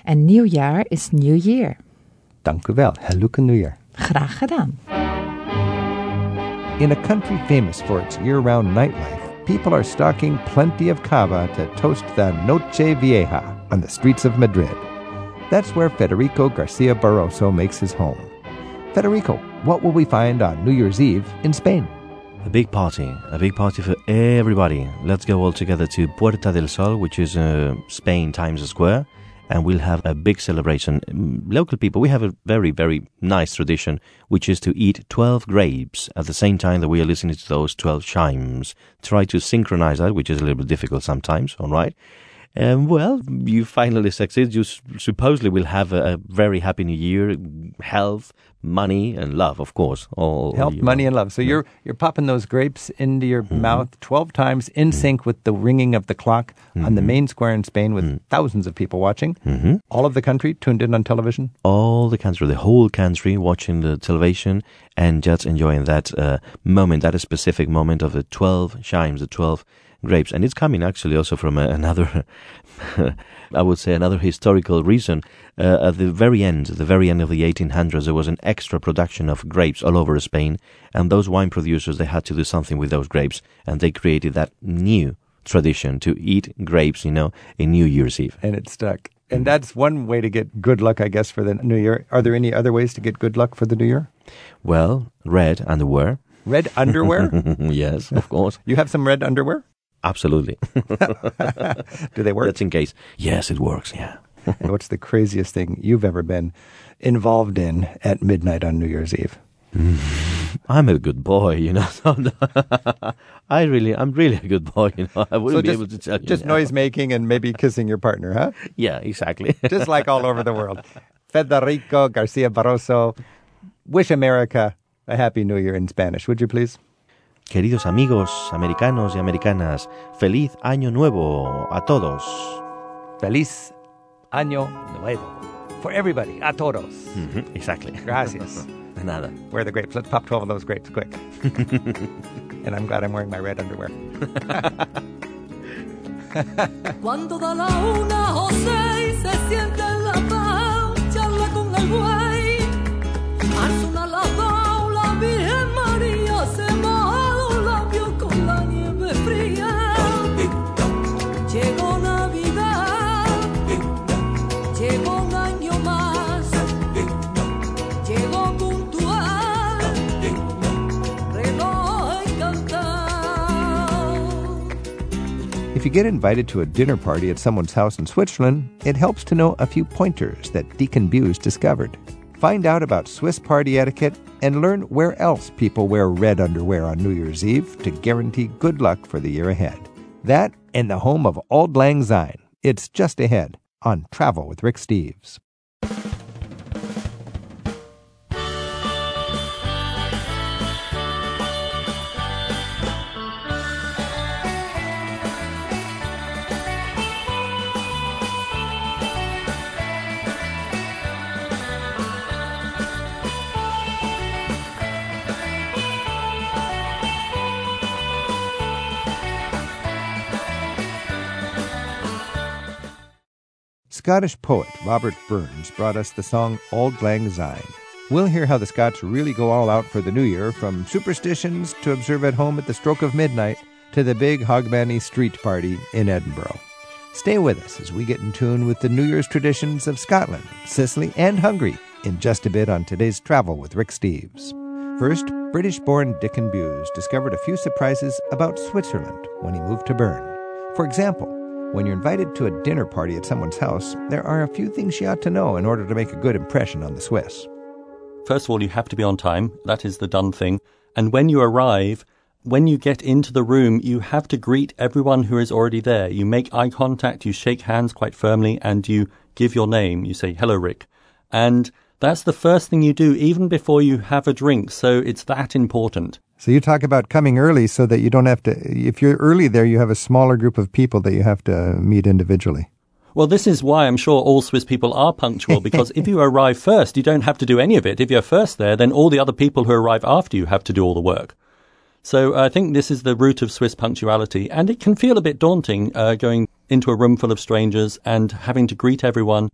And nieuwjaar is new year. Dank u wel. Gelukkig Nieuwjaar. Graag gedaan. In a country famous for its year round nightlife, people are stocking plenty of cava to toast the Noche Vieja on the streets of Madrid. That's where Federico Garcia Barroso makes his home. Federico, what will we find on New Year's Eve in Spain? A big party, a big party for everybody. Let's go all together to Puerta del Sol, which is uh, Spain Times Square, and we'll have a big celebration. Mm, Local people, we have a very, very nice tradition, which is to eat 12 grapes at the same time that we are listening to those 12 chimes. Try to synchronize that, which is a little bit difficult sometimes, all right? Um, well, you finally succeed. You s- supposedly will have a, a very happy new year, health, money, and love, of course. All Health, money, and love. So you're you're popping those grapes into your Mm-hmm. mouth twelve times in sync with the ringing of the clock on the main square in Spain with thousands of people watching. Mhm. All of the country tuned in on television. all the country, the whole country, watching the television and just enjoying that uh, moment, that specific moment of the 12 chimes, the 12 grapes. And it's coming actually also from uh, *laughs* another, I would say, another historical reason. Uh, at the very end, the very end of the 1800s, there was an extra production of grapes all over Spain. And those wine producers, they had to do something with those grapes. And they created that new tradition to eat grapes, you know, in New Year's Eve. and it stuck. And that's one way to get good luck, I guess, for the new year. Are there any other ways to get good luck for the new year? Well, red underwear. Red underwear? *laughs* yes, of course. *laughs* you have some red underwear? Absolutely. *laughs* Do they work? That's in case. Yes, it works. Yeah. *laughs* what's the craziest thing you've ever been involved in at midnight on New Year's Eve? *laughs* I'm a good boy, you know. I really, I'm really a good boy, you know. I wouldn't So be able to tell you. just now. noise making and maybe kissing your partner, huh? Yeah, exactly. just like all over the world. Federico Garcia Barroso, wish America a happy new year in Spanish, would you please? Queridos amigos americanos y americanas, feliz año nuevo a todos. Feliz año nuevo. For everybody, a todos. Mhm, Exactly. Gracias. *laughs* De nada. Where are the grapes? Let's pop 12 of those grapes quick. *laughs* and I'm glad I'm wearing my red underwear. *laughs* Cuando da la una o seis se siente en la charla con el If you get invited to a dinner party at someone's house in Switzerland, it helps to know a few pointers that Dickon Buse discovered. Find out about Swiss party etiquette and learn where else people wear red underwear on New Year's Eve to guarantee good luck for the year ahead. That and the home of Auld Lang Syne. It's just ahead on Travel with Rick Steves. Scottish poet Robert Burns brought us the song Auld Lang Syne. We'll hear how the Scots really go all out for the new year, from superstitions to observe at home at the stroke of midnight to the big Hogmanay street party in Edinburgh. Stay with us as we get in tune with the New Year's traditions of Scotland, Sicily, and Hungary in just a bit on today's Travel with Rick Steves. First, British born Dickon Buse discovered a few surprises about Switzerland when he moved to Bern. For example, when you're invited to a dinner party at someone's house, there are a few things you ought to know in order to make a good impression on the Swiss. First of all, you have to be on time. That is the done thing. And when you arrive, when you get into the room, you have to greet everyone who is already there. You make eye contact, you shake hands quite firmly, and you give your name. You say, hello, Rick. And that's the first thing you do, even before you have a drink. So it's that important. So you talk about coming early so that you don't have to, if you're early there, you have a smaller group of people that you have to meet individually. Well, this is why I'm sure all Swiss people are punctual because if you arrive first, you don't have to do any of it. If you're first there, then all the other people who arrive after you have to do all the work. So I think this is the root of Swiss punctuality, and it can feel a bit daunting uh, going into a room full of strangers and having to greet everyone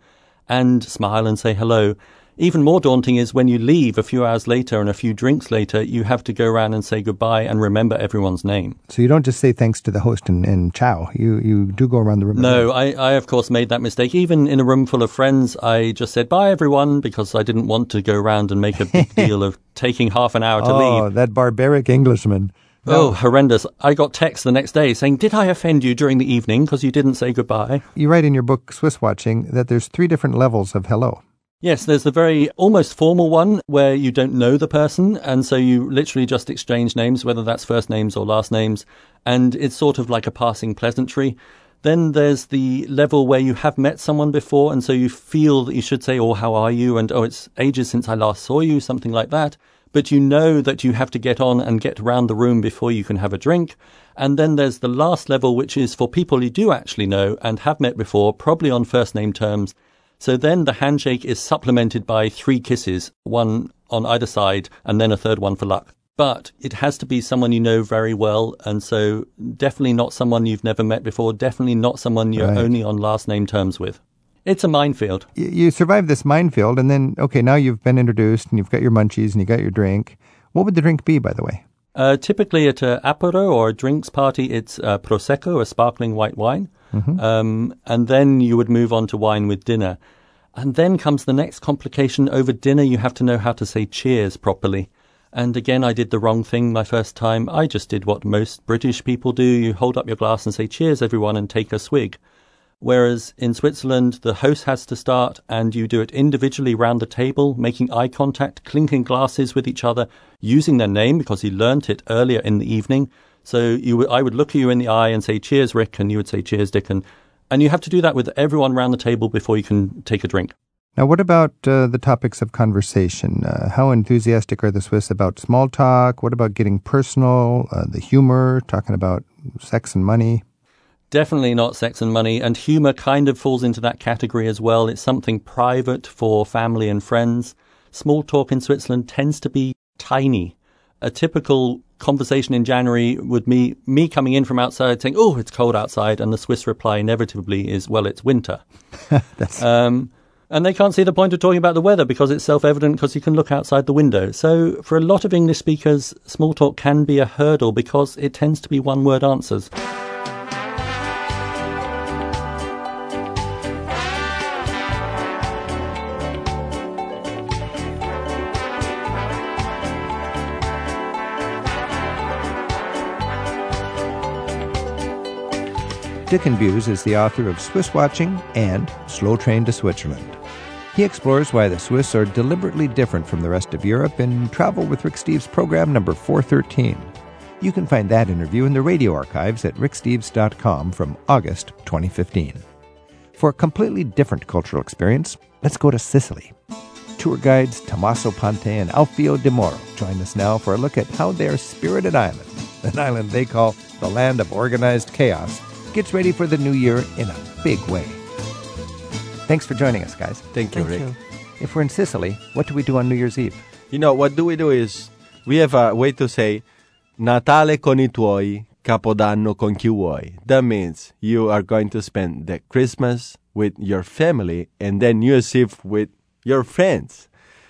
and smile and say hello. Even more daunting is when you leave a few hours later and a few drinks later, you have to go around and say goodbye and remember everyone's name. So you don't just say thanks to the host and, and ciao. You you do go around the room. No, I, I of course made that mistake. Even in a room full of friends, I just said bye everyone because I didn't want to go around and make a big *laughs* deal of taking half an hour to oh, leave. that barbaric Englishman. Oh, horrendous. I got text the next day saying, Did I offend you during the evening because you didn't say goodbye? You write in your book, Swiss Watching, that there's three different levels of hello. Yes, there's the very almost formal one where you don't know the person, and so you literally just exchange names, whether that's first names or last names, and it's sort of like a passing pleasantry. Then there's the level where you have met someone before, and so you feel that you should say, Oh, how are you? And oh, it's ages since I last saw you, something like that. But you know that you have to get on and get around the room before you can have a drink. And then there's the last level, which is for people you do actually know and have met before, probably on first name terms. So then the handshake is supplemented by three kisses, one on either side, and then a third one for luck. But it has to be someone you know very well, and so definitely not someone you've never met before, definitely not someone you're Right. only on last name terms with. It's a minefield. Y- You survive this minefield, and then, okay, now you've been introduced and you've got your munchies and you got your drink. What would the drink be, by the way? Uh, typically at a apero or a drinks party, it's uh, prosecco, a sparkling white wine, um, and then you would move on to wine with dinner. And then comes the next complication. Over dinner, you have to know how to say cheers properly. And again, I did the wrong thing my first time. I just did what most British people do. You hold up your glass and say cheers, everyone, and take a swig. Whereas in Switzerland, the host has to start and you do it individually round the table, making eye contact, clinking glasses with each other, using their name because he learnt it earlier in the evening. So you, I would look at you in the eye and say, cheers, Rick, and you would say, cheers, Dick. And, and you have to do that with everyone round the table before you can take a drink. Now, what about uh, the topics of conversation? Uh, how enthusiastic are the Swiss about small talk? What about getting personal? Uh, the humor, talking about sex and money? Definitely not sex and money, and humour kind of falls into that category as well. It's something private for family and friends. Small talk in Switzerland tends to be tiny. A typical conversation in January would be me coming in from outside saying, Oh, it's cold outside, and the Swiss reply inevitably is, Well, it's winter. *laughs* um, and they can't see the point of talking about the weather because it's self evident because you can look outside the window. So, for a lot of English speakers, small talk can be a hurdle because it tends to be one word answers. Dickon Buse is the author of Swiss Watching and Slow Train to Switzerland. He explores why the Swiss are deliberately different from the rest of Europe in Travel with Rick Steves program number 413. You can find that interview in the radio archives at ricksteves.com from August 2015. For a completely different cultural experience, let's go to Sicily. Tour guides Tommaso Ponte and Alfio De Moro join us now for a look at how their spirited island, an island they call the land of organized chaos, gets ready for the new year in a big way. Thanks for joining us, guys. Thank you, Rick. If we're in Sicily, what do we do on New Year's Eve? You know, what do we do is we have a way to say Natale con i tuoi, Capodanno con chi vuoi. That means you are going to spend the Christmas with your family and then New Year's Eve with your friends.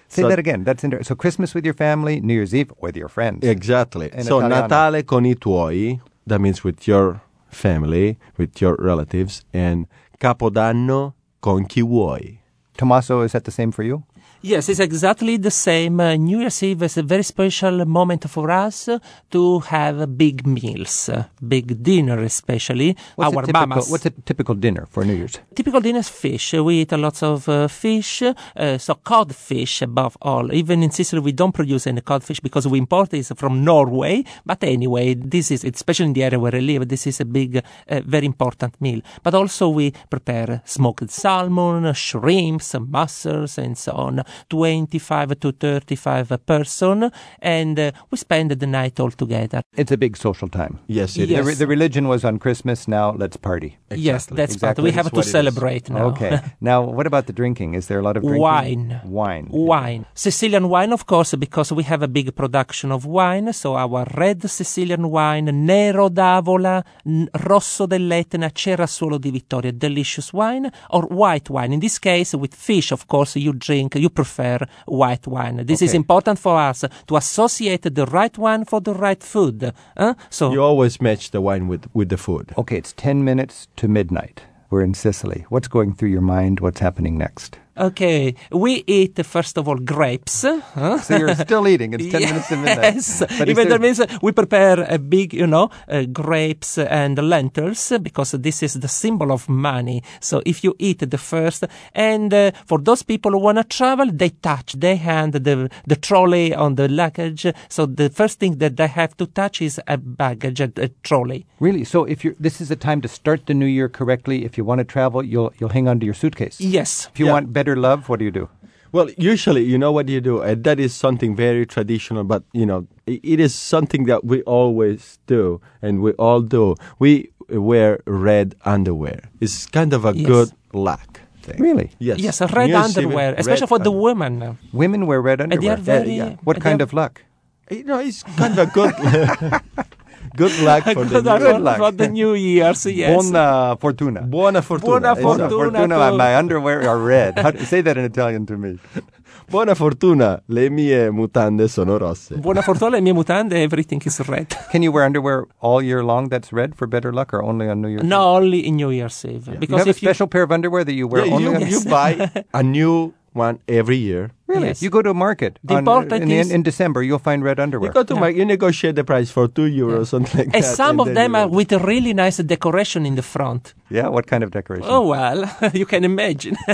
Say So- that again. That's inter- so Christmas with your family, New Year's Eve with your friends. Exactly. In so Italiano. Natale con i tuoi, that means with your family, with your relatives, and Capodanno con chi vuoi. Tommaso, is that the same for you? Yes, it's exactly the same. Uh, New Year's Eve is a very special moment for us uh, to have big meals, uh, big dinner especially. What's, Our a typical, mamas. what's a typical dinner for New Year's? Typical dinner is fish. We eat a lot of uh, fish, uh, so codfish above all. Even in Sicily, we don't produce any codfish because we import it from Norway. But anyway, this is, especially in the area where I live, this is a big, uh, very important meal. But also we prepare smoked salmon, shrimps, mussels, and so on. 25 to 35 person, and uh, we spend the night all together. It's a big social time. Yes, it the, is. re- the religion was on Christmas. Now let's party. Yes, that's part. Exactly. We have That's to what it is. celebrate now. Okay. *laughs* now, what about the drinking? Is there a lot of drinking? Wine. Wine. Wine. Sicilian wine, of course, because we have a big production of wine. So our red Sicilian wine, Nero d'Avola, N- Rosso dell'Etna, Cerasuolo di Vittoria, delicious wine, or white wine. In this case, with fish, of course, you drink, you prefer white wine. This is important for us to associate the right wine for the right food. Huh? So You always match the wine with, with the food. Okay, it's 10 minutes to midnight. We're in Sicily. What's going through your mind? What's happening next? Okay, we eat first of all grapes. huh? So you're still eating. It's 10 *laughs* minutes to midnight. Yes, even that means we prepare a big, you know, uh, grapes and lentils because this is the symbol of money. So if you eat the first, and uh, for those people who want to travel, they touch, they hand the the trolley on the luggage. So the first thing that they have to touch is a baggage, a, a trolley. Really? So if you're, this is a time to start the new year correctly. If you want to travel, you'll you'll hang on to your suitcase. Yes. If you Yeah. want better love, what do you do? Well, usually, you know what you do, and that is something very traditional, but you know, i- it is something that we always do, and we all do. We wear red underwear. It's kind of a Yes. good luck thing. Really? Yes. Yes, a red Yes, even underwear, red especially for the underwear. women. Women wear red And they underwear. are very- uh, Yeah, What they kind are- of luck? You know, it's kind of good. *laughs* good luck *laughs* for the Good luck new for, the New Year's, yes. Buona fortuna. Buona fortuna. Buona fortuna fortuna. My underwear are red. How, say that in Italian to me. *laughs* Buona fortuna. Le mie mutande sono rosse. Buona fortuna, le mie mutande, everything is red. *laughs* Can you wear underwear all year long that's red for better luck, or only on New Year's? No, only in New Year's Eve. You Because have a if you special pair of underwear that you wear Yeah, only you, on you buy a new one every year. Really? Yes. You go to a market. The on- important in, is- in December, you'll find red underwear. You go to my, you negotiate the price for two euros, something like and that. some and of them are with a really nice decoration in the front. yeah, what kind of decoration? Oh well, *laughs* you can imagine. *laughs*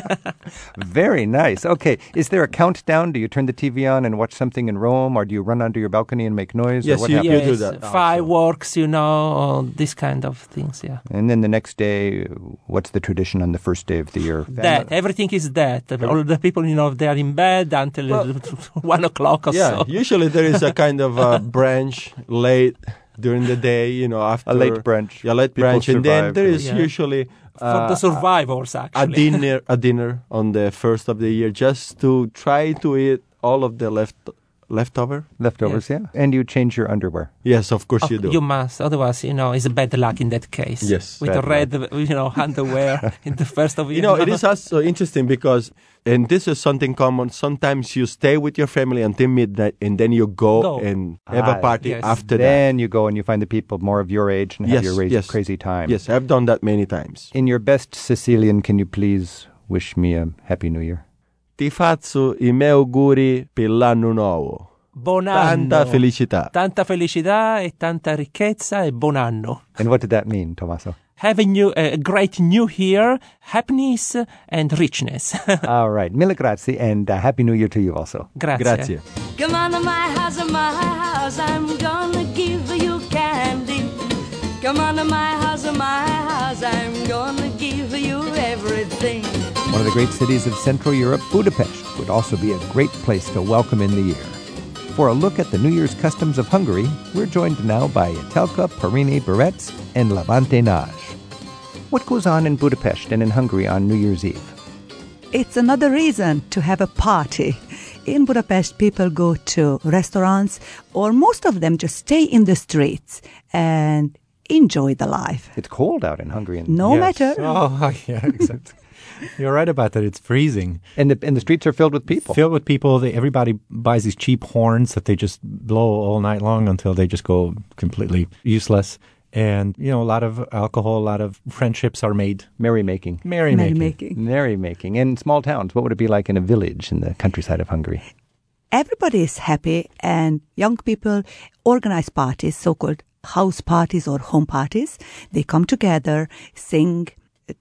Very nice. Okay, is there a countdown? Do you turn the TV on and watch something in Rome, or do you run onto your balcony and make noise? or Yes, what you- happens? do yes, that fireworks, you know, all this kind of things. Yeah, And then the next day, what's the tradition on the first day of the year? that everything is that. All the people, you know, they are in bed until uh, *laughs* one o'clock or Yeah, so. usually there is a *laughs* kind of a branch late during the day, you know, after A late brunch. Yeah, late People brunch, and then there is Yeah. usually For uh, the survivors, actually a actually. dinner, a *laughs* dinner on the first of the year, just to try to eat all of the left leftover. Leftovers, yeah. And you change your underwear. Yes, of course Oh, you do. You must, otherwise, you know, it's bad luck in that case. Yes, with bad the red, you know, *laughs* underwear in the first of You know, it is also interesting because, and this is something common. Sometimes you stay with your family until midnight, and then you go, Go. and have Ah, a party yes. after that. then you go and you find the people more of your age and have Yes, your raised yes. crazy time. Yes, I've done that many times. In your best Sicilian, can you please wish me a happy new year? Ti faccio i miei auguri per l'anno nuovo. Buon anno. Tanta felicità. Tanta felicità e tanta ricchezza e buon anno. And what did that mean, Tommaso? Have a, new, a great new year, happiness and richness. *laughs* All right. Mille grazie and uh, happy new year to you also. Grazie. Grazie. Come on to my house, my house, I'm gonna give you candy. Come on to my house, my house, I'm gonna give you everything. One of the great cities of Central Europe, Budapest would also be a great place to welcome in the year. For a look at the New Year's customs of Hungary, we're joined now by Etelka Perini Beretz and Levente Nagy. What goes on in Budapest and in Hungary on New Year's Eve? It's another reason to have a party. In Budapest, people go to restaurants, or most of them just stay in the streets and enjoy the life. It's cold out in Hungary. And, No matter. Oh, *laughs* yeah, exactly. You're right about that. It's freezing. and, the, and the streets are filled with people. Filled with people. They, everybody buys these cheap horns that they just blow all night long until they just go completely useless. And, you know, a lot of alcohol, a lot of friendships are made. Merrymaking. Merrymaking. Merrymaking. Merrymaking. In small towns, what would it be like in a village in the countryside of Hungary? Everybody is happy, and young people organize parties, so called house parties or home parties. They come together, sing,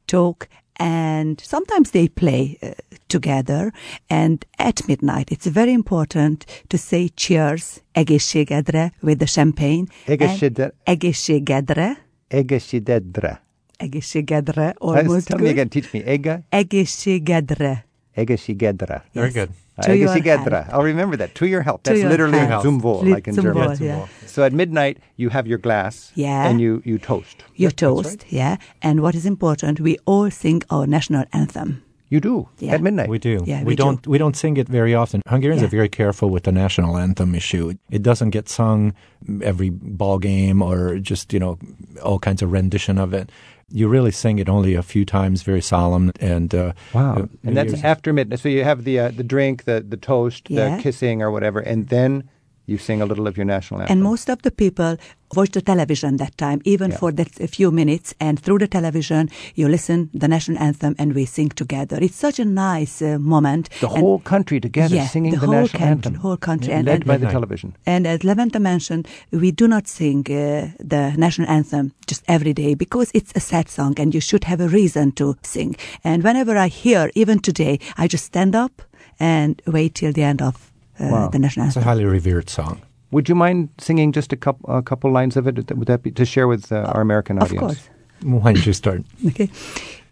talk, and sometimes they play uh, together. And at midnight, it's very important to say cheers, egészségedre, with the champagne. and Egészségedre. Egészségedre. Egészségedre. Egészségedre. Let's- Almost Tell me again. Teach me. Ega. Egészségedre. Egészségedre. Very Yes. To your Aigesigadra. I'll remember that. To your health. To That's your literally health. Zum Wohl, Lit- like in German. Zum Wohl, yeah. So at midnight, you have your glass Yeah. and you, you toast. You toast, yeah. And what is important, we all sing our national anthem. You do Yeah. at midnight. We do. Yeah, we, we do. don't. We don't sing it very often. Hungarians Yeah. are very careful with the national anthem issue. It doesn't get sung every ball game or just you know all kinds of rendition of it. You really sing it only a few times, very solemn and uh, Wow. uh, and that's Year's- after midnight. So you have the uh, the drink, the, the toast, Yeah. the kissing or whatever, and then you sing a little of your national anthem. And most of the people watch the television that time, even for that a few minutes. And through the television, you listen the national anthem, and we sing together. It's such a nice uh, moment. the And- whole country together yeah, singing the, the, whole national country, anthem. whole country, Yeah, and, led and by the television. And as Levente mentioned, we do not sing uh, the national anthem just every day because it's a sad song, and you should have a reason to sing. And whenever I hear, even today, I just stand up and wait till the end of Wow. the national It's a highly revered song. Would you mind singing just a couple a couple lines of it? Would that be to share with uh, our American audience? Of course. Why don't you start? *laughs* Okay.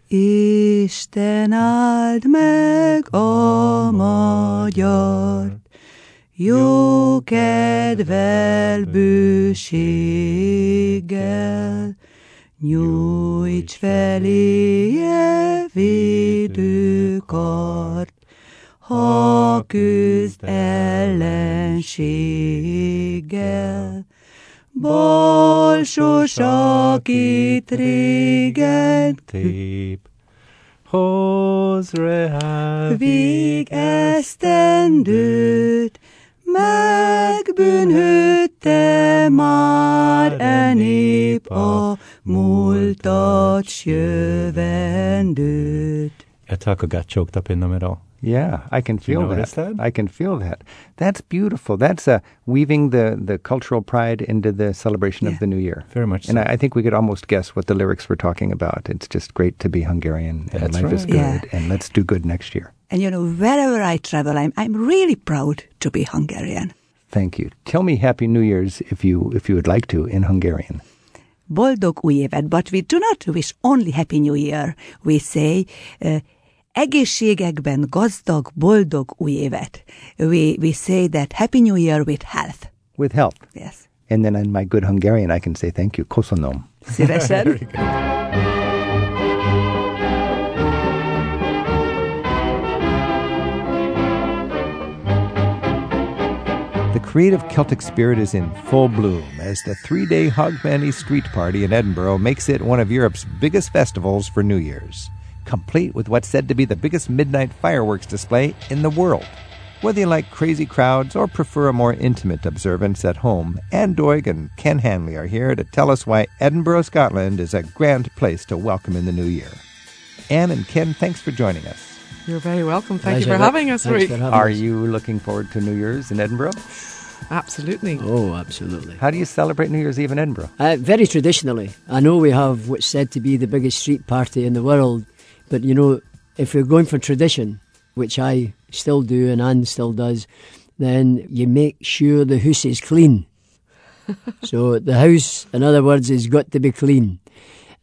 Isten áld meg a magyar, jó kedvel bőséggel, nyújts feléje védőkart, ha küzd ellenséggel. Balsos, akit régen tép, hoz rehát vég megbűnhődte már e a múltat jövendőt. Jag tackar gott tjog tapinna med Yeah, I can You feel notice that. I can feel that. That's beautiful. That's uh, weaving the, the cultural pride into the celebration of the new year. Very much And so. I, I think we could almost guess what the lyrics were talking about. It's just great to be Hungarian, and That's life is right. good, Yeah. and let's do good next year. And you know, wherever I travel, I'm, I'm really proud to be Hungarian. Thank you. Tell me Happy New Year's if you if you would like to in Hungarian. Boldog új évet, but we do not wish only Happy New Year. We say, uh, egészségekben gazdag, boldog új évet. We, we say that Happy New Year with health. With health. Yes. And then in my good Hungarian, I can say thank you. Köszönöm. Szívesen. *laughs* The creative Celtic spirit is in full bloom as the three day Hogmanay Street Party in Edinburgh makes it one of Europe's biggest festivals for New Year's, complete with what's said to be the biggest midnight fireworks display in the world. Whether you like crazy crowds or prefer a more intimate observance at home, Anne Doig and Ken Hanley are here to tell us why Edinburgh, Scotland is a grand place to welcome in the new year. Anne and Ken, thanks for joining us. You're very welcome. Thank you for having us, Thanks Rick. Are us. you looking forward to New Year's in Edinburgh? Absolutely. Oh, absolutely. How do you celebrate New Year's Eve in Edinburgh? Uh, very traditionally. I know we have what's said to be the biggest street party in the world, but you know, if you're going for tradition, which I still do and Anne still does, then you make sure the house is clean. *laughs* so the house, in other words, has got to be clean.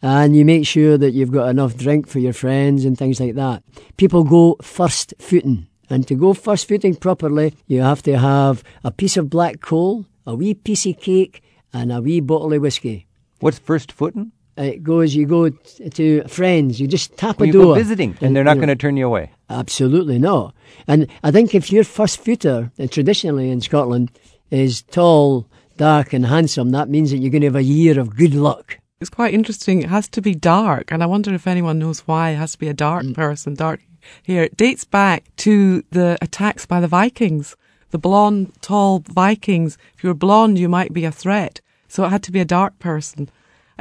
And you make sure that you've got enough drink for your friends and things like that. People go first footing. And to go first footing properly, you have to have a piece of black coal, a wee piece of cake, and a wee bottle of whiskey. What's first footing? It goes, you go t- to friends, you just tap Well, a you door. go visiting, and they're not going to turn you away. Absolutely not. And I think if your first footer, uh, traditionally in Scotland, is tall, dark, and handsome, that means that you're going to have a year of good luck. It's quite interesting. It has to be dark, and I wonder if anyone knows why it has to be a dark Mm. person, dark here. It dates back to the attacks by the Vikings. The blonde, tall Vikings. If you were blonde, you might be a threat. So it had to be a dark person.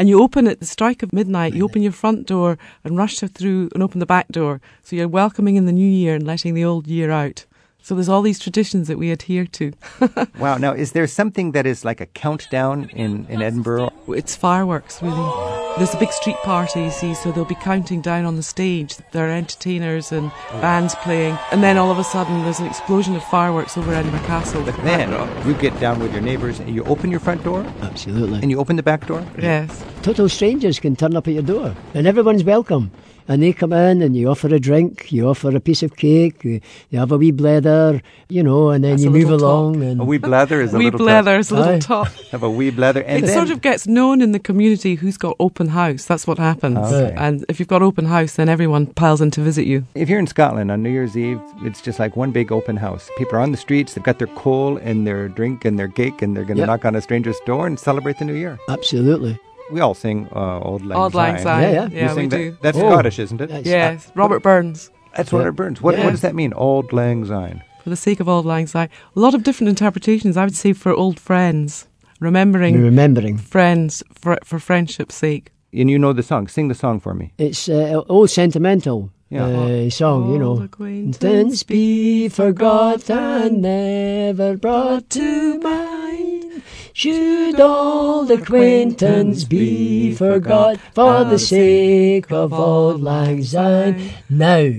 And you open at the strike of midnight, you open your front door and rush through and open the back door. So you're welcoming in the new year and letting the old year out. So there's all these traditions that we adhere to. *laughs* Wow. Now, is there something that is like a countdown in, in Edinburgh? It's fireworks, really. There's a big street party, you see, so they'll be counting down on the stage. There are entertainers and oh. bands playing, and then all of a sudden there's an explosion of fireworks over Edinburgh Castle. But then you get down with your neighbors and you open your front door Absolutely. and you open the back door. Yes. Total strangers can turn up at your door, and everyone's welcome. And they come in, and you offer a drink, you offer a piece of cake, you you have a wee blether, blather, you know, and then That's you move little along. And A wee blather is a Wee little blather talk. is a little Aye. talk. *laughs* Have a wee blather, and it then sort of gets known in the community who's got open house. That's what happens. Ah, okay. And if you've got open house, then everyone piles in to visit you. If you're in Scotland on New Year's Eve, it's just like one big open house. People are on the streets, they've got their coal and their drink and their cake, and they're going to Yep. knock on a stranger's door and celebrate the new year. Absolutely. We all sing uh, Auld Lang Auld Lang Syne. Syne. Yeah, yeah. You Yeah, sing we that- do. That's Oh. Scottish, isn't it? That's- Yes, Robert Burns. That's Robert Burns. What, Yeah. what does that mean? Auld Lang Syne. For the sake of Auld Lang Syne. A lot of different interpretations. I would say for old friends. Remembering Remembering. friends for, for friendship's sake. And you know the song. Sing the song for me. It's uh, old sentimental Yeah. uh, song, you know. acquaintance be forgot and never brought to mind. Should old acquaintance be forgot for the sake of auld lang syne? Now,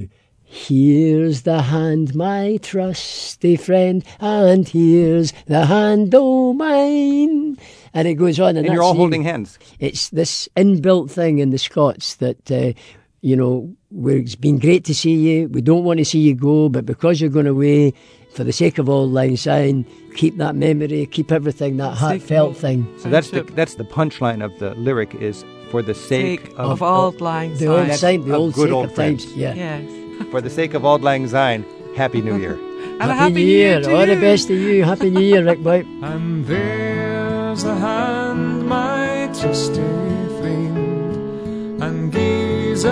here's the hand, my trusty friend, and here's the hand, oh mine. And it goes on, and, And you're all holding hands. It's this inbuilt thing in the Scots that, uh, you know, we're, it's been great to see you. We don't want to see you go, but because you're going away, for the sake of Auld Lang Syne, keep that memory, keep everything, that heartfelt thing. So that's the that's the punchline of the lyric is for the sake, Sake of Auld Lang The old Syne. the old good sake old of times. friends. Yeah. Yes. for the sake of Auld Lang Syne. Happy New Year. *laughs* And a happy New Year. to All the best to you. Happy New Year, Rick Boy. *laughs* And there's the hand, my trusty friend, and gives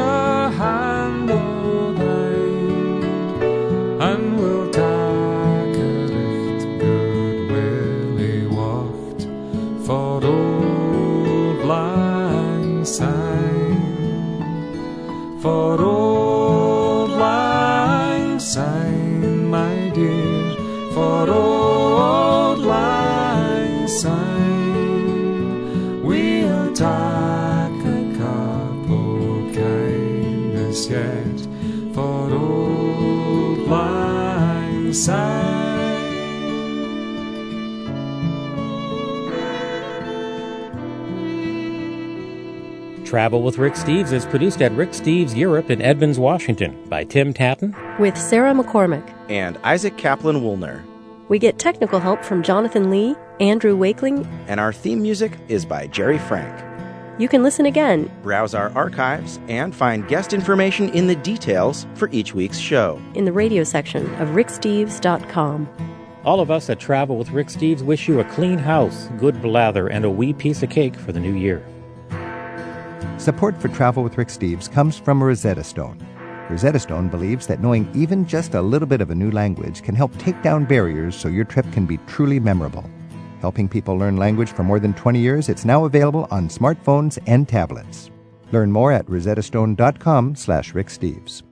Travel with Rick Steves is produced at Rick Steves Europe in Edmonds, Washington by Tim Tattan. with Sarah McCormick. and Isaac Kaplan Woolner. We get technical help from Jonathan Lee, Andrew Wakeling. And our theme music is by Jerry Frank. You can listen again Browse our archives and find guest information in the details for each week's show. in the radio section of ricksteves.com. All of us at Travel with Rick Steves wish you a clean house, good blather, and a wee piece of cake for the new year. Support for Travel with Rick Steves comes from Rosetta Stone. Rosetta Stone believes that knowing even just a little bit of a new language can help take down barriers so your trip can be truly memorable. Helping people learn language for more than 20 years, it's now available on smartphones and tablets. Learn more at rosettastone.com slash ricksteves.